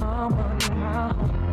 Mama,